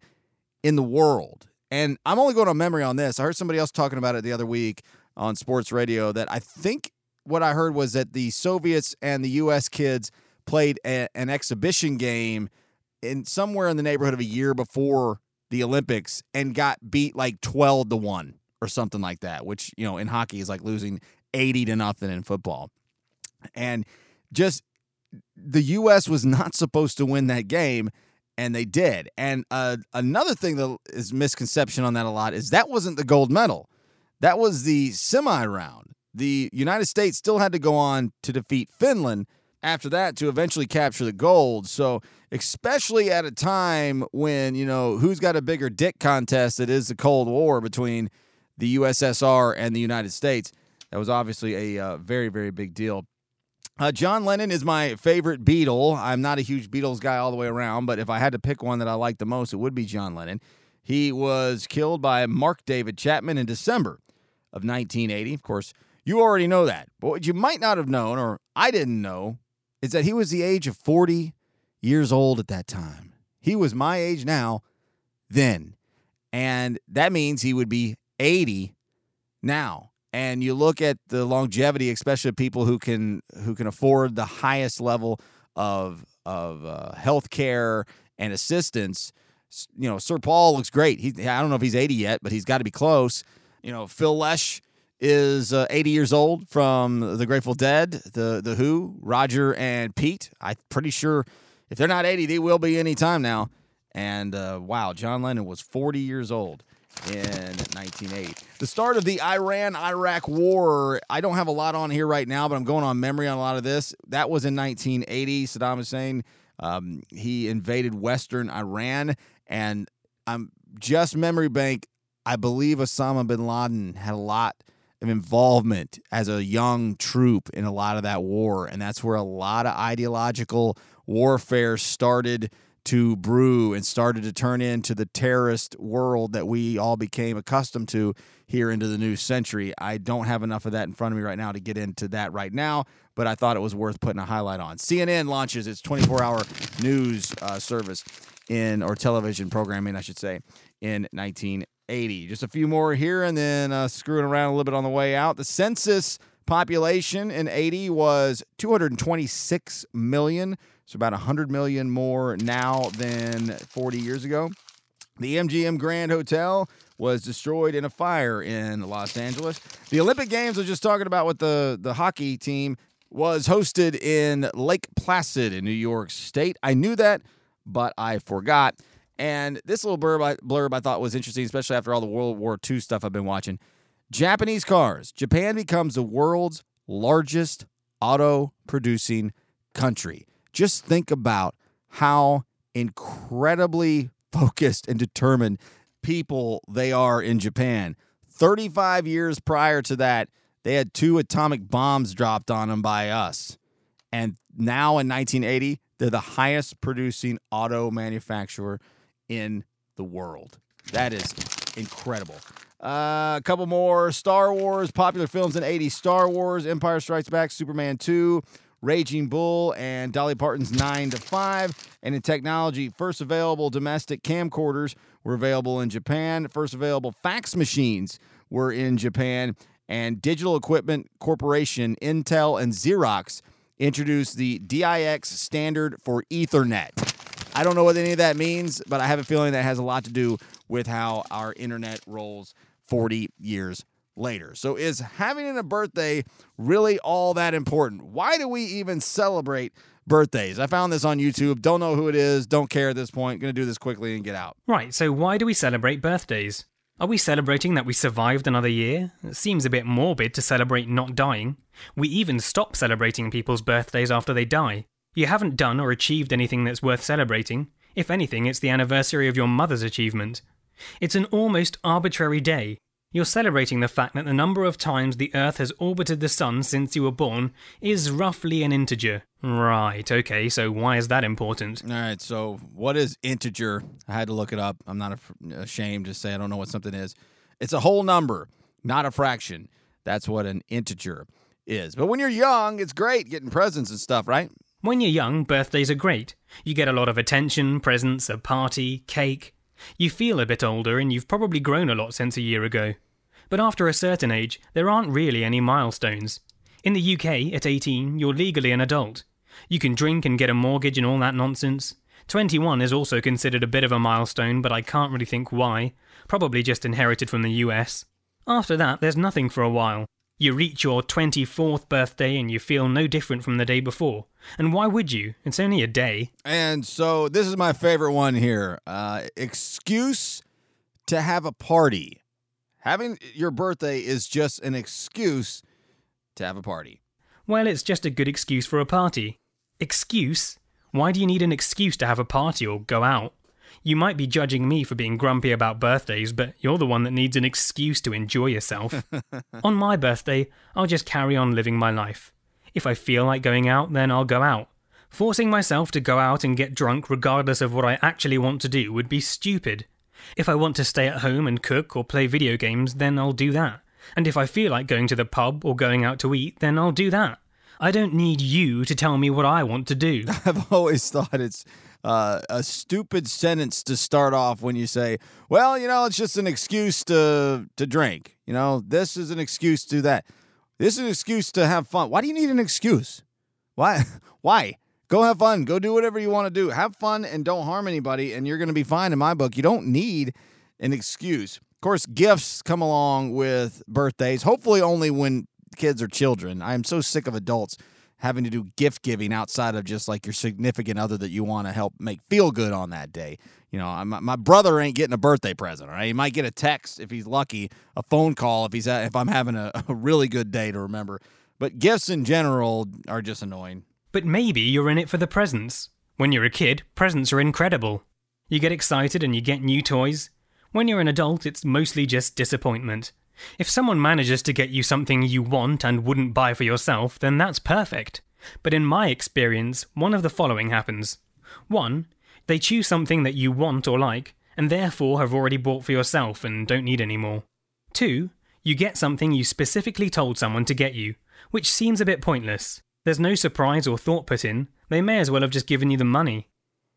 in the world. And I'm only going on memory on this. I heard somebody else talking about it the other week on sports radio that I think what I heard was that the Soviets and the U.S. kids played a, an exhibition game in somewhere in the neighborhood of a year before the Olympics and got beat like 12 to 1 or something like that, which, you know, in hockey is like losing 80 to nothing in football. And just the U.S. was not supposed to win that game, and they did. And uh, another thing that is misconception on that a lot is that wasn't the gold medal. That was the semi round. The United States still had to go on to defeat Finland after that to eventually capture the gold. So, especially at a time when, you know, who's got a bigger dick contest that is the Cold War between the USSR and the United States, that was obviously a uh, very, very big deal. Uh, John Lennon is my favorite Beatle. I'm not a huge Beatles guy all the way around, but if I had to pick one that I like the most, it would be John Lennon. He was killed by Mark David Chapman in December of 1980. Of course, you already know that. But what you might not have known, or I didn't know, is that he was the age of 40 years old at that time. He was my age now, then. And that means he would be 80 now and you look at the longevity, especially people who can who can afford the highest level of of uh, health care and assistance. You know, Sir Paul looks great. He I don't know if he's 80 yet, but he's got to be close. You know, Phil Lesh is uh, 80 years old from the Grateful Dead, the the Who, Roger and Pete. I'm pretty sure if they're not 80, they will be any time now. And uh, wow, John Lennon was 40 years old in 1980. The start of the Iran Iraq War, I don't have a lot on here right now, but I'm going on memory on a lot of this. That was in 1980. Saddam Hussein, um, he invaded Western Iran, and I'm just memory bank. I believe Osama bin Laden had a lot of involvement as a young troop in a lot of that war, and that's where a lot of ideological warfare started to brew and started to turn into the terrorist world that we all became accustomed to here into the new century. I don't have enough of that in front of me right now to get into that right now, but I thought it was worth putting a highlight on. CNN launches its 24 hour news uh, service in, or television programming, I should say, in 1980. Just a few more here and then uh, screwing around a little bit on the way out. The census population in 80 was 226 million. So about 100 million more now than 40 years ago. The MGM Grand Hotel was destroyed in a fire in Los Angeles. The Olympic Games I was just talking about with the, the hockey team was hosted in Lake Placid in New York State. I knew that, but I forgot. And this little blurb I, blurb I thought was interesting, especially after all the World War II stuff I've been watching. Japanese cars. Japan becomes the world's largest auto producing country just think about how incredibly focused and determined people they are in Japan. 35 years prior to that, they had two atomic bombs dropped on them by us. And now in 1980, they're the highest producing auto manufacturer in the world. That is incredible. Uh, a couple more Star Wars, popular films in 80s Star Wars, Empire Strikes Back, Superman 2, Raging Bull, and Dolly Parton's 9 to 5. And in technology, first available domestic camcorders were available in Japan. First available fax machines were in Japan. and Digital Equipment Corporation, Intel, and Xerox introduced the DIX standard for Ethernet. I don't know what any of that means, but I have a feeling that has a lot to do with how our internet rolls 40 years later. So, is having a birthday really all that important? Why do we even celebrate birthdays? I found this on YouTube. Don't know who it is. Don't care at this point. Going to do this quickly and get out. Right, so why do we celebrate birthdays? Are we celebrating that we survived another year? It seems a bit morbid to celebrate not dying. We even stop celebrating people's birthdays after they die. You haven't done or achieved anything that's worth celebrating. If anything, it's the anniversary of your mother's achievement. It's an almost arbitrary day. You're celebrating the fact that the number of times the Earth has orbited the Sun since you were born is roughly an integer. Right, okay, so why is that important? All right, so what is integer? I had to look it up. I'm not ashamed to say I don't know what something is. It's a whole number, not a fraction. That's what an integer is. But when you're young, it's great getting presents and stuff, right? When you're young, birthdays are great. You get a lot of attention, presents, a party, cake. You feel a bit older and you've probably grown a lot since a year ago. But after a certain age, there aren't really any milestones. In the UK, at 18, you're legally an adult. You can drink and get a mortgage and all that nonsense. 21 is also considered a bit of a milestone, but I can't really think why. Probably just inherited from the US. After that, there's nothing for a while. You reach your 24th birthday and you feel no different from the day before. And why would you? It's only a day. And so this is my favorite one here. Uh, excuse to have a party. Having your birthday is just an excuse to have a party. Well, it's just a good excuse for a party. Excuse? Why do you need an excuse to have a party or go out? You might be judging me for being grumpy about birthdays, but you're the one that needs an excuse to enjoy yourself. on my birthday, I'll just carry on living my life. If I feel like going out, then I'll go out. Forcing myself to go out and get drunk regardless of what I actually want to do would be stupid. If I want to stay at home and cook or play video games, then I'll do that. And if I feel like going to the pub or going out to eat, then I'll do that. I don't need you to tell me what I want to do. I've always thought it's uh, a stupid sentence to start off when you say, "Well, you know, it's just an excuse to to drink." You know, this is an excuse to that. This is an excuse to have fun. Why do you need an excuse? Why? Why? Go have fun. Go do whatever you want to do. Have fun and don't harm anybody, and you're going to be fine in my book. You don't need an excuse. Of course, gifts come along with birthdays, hopefully, only when kids are children. I am so sick of adults having to do gift giving outside of just like your significant other that you want to help make feel good on that day. You know, my, my brother ain't getting a birthday present. Right, he might get a text if he's lucky, a phone call if he's if I'm having a, a really good day to remember. But gifts in general are just annoying. But maybe you're in it for the presents. When you're a kid, presents are incredible. You get excited and you get new toys. When you're an adult, it's mostly just disappointment. If someone manages to get you something you want and wouldn't buy for yourself, then that's perfect. But in my experience, one of the following happens. 1. They choose something that you want or like, and therefore have already bought for yourself and don't need any more. 2. You get something you specifically told someone to get you, which seems a bit pointless. There's no surprise or thought put in, they may as well have just given you the money.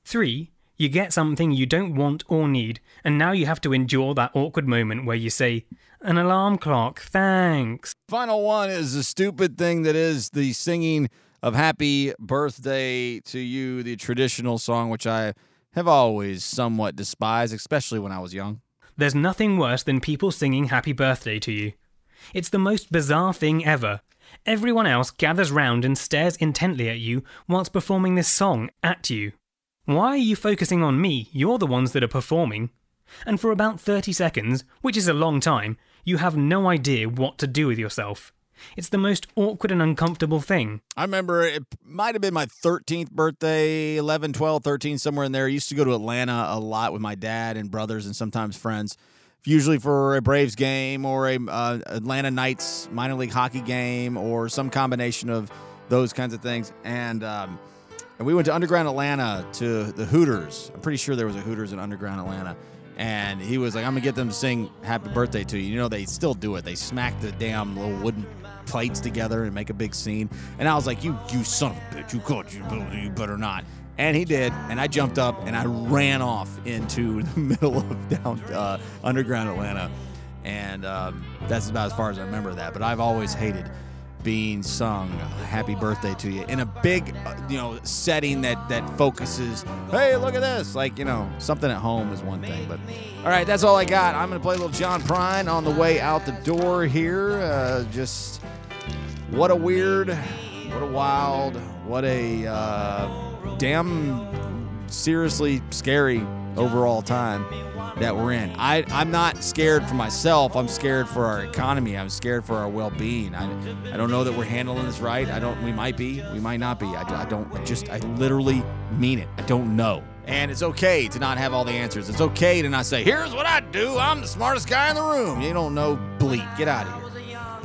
3. You get something you don't want or need, and now you have to endure that awkward moment where you say, An alarm clock, thanks. Final one is the stupid thing that is the singing of Happy Birthday to You, the traditional song, which I have always somewhat despised, especially when I was young. There's nothing worse than people singing Happy Birthday to you. It's the most bizarre thing ever. Everyone else gathers round and stares intently at you whilst performing this song at you. Why are you focusing on me? You're the ones that are performing. And for about 30 seconds, which is a long time, you have no idea what to do with yourself. It's the most awkward and uncomfortable thing. I remember it might have been my 13th birthday, 11, 12, 13, somewhere in there. I used to go to Atlanta a lot with my dad and brothers and sometimes friends, usually for a Braves game or a uh, Atlanta Knights minor league hockey game or some combination of those kinds of things. And um, and we went to Underground Atlanta to the Hooters. I'm pretty sure there was a Hooters in Underground Atlanta. And he was like, I'm to get them to sing Happy Birthday to you. You know, they still do it. They smack the damn little wooden plates together and make a big scene. And I was like, you you son of a bitch, you could, you, you better not. And he did. And I jumped up and I ran off into the middle of down uh, Underground Atlanta. and um, that's about as far as I remember that. But I've always hated being sung happy birthday to you in a big uh, you know setting that that focuses hey look at this like you know something at home is one thing but all right that's all i got. I'm gonna play a little john prine on the way out the door here uh, just what a weird what a wild what a uh, damn seriously scary overall time that we're in. I, I'm not scared for myself. I'm scared for our economy. I'm scared for our well-being. I, I don't know that we're handling this right. I don't. We might be. We might not be. I, I don't. I just. I literally mean it. I don't know. And it's okay to not have all the answers. It's okay to not say, "Here's what I do. I'm the smartest guy in the room." You don't know bleep. Get out of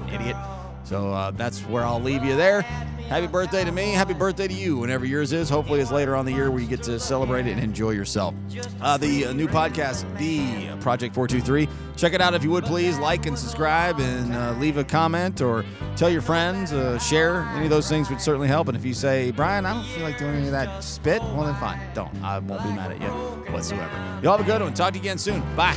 here, idiot. So uh, that's where I'll leave you there. Happy birthday to me. Happy birthday to you, whenever yours is. Hopefully, it's later on the year where you get to celebrate it and enjoy yourself. Uh, the uh, new podcast, The Project 423. Check it out if you would please. Like and subscribe and uh, leave a comment or tell your friends, uh, share. Any of those things would certainly help. And if you say, Brian, I don't feel like doing any of that spit, well, then fine. Don't. I won't be mad at you whatsoever. Y'all have a good one. Talk to you again soon. Bye.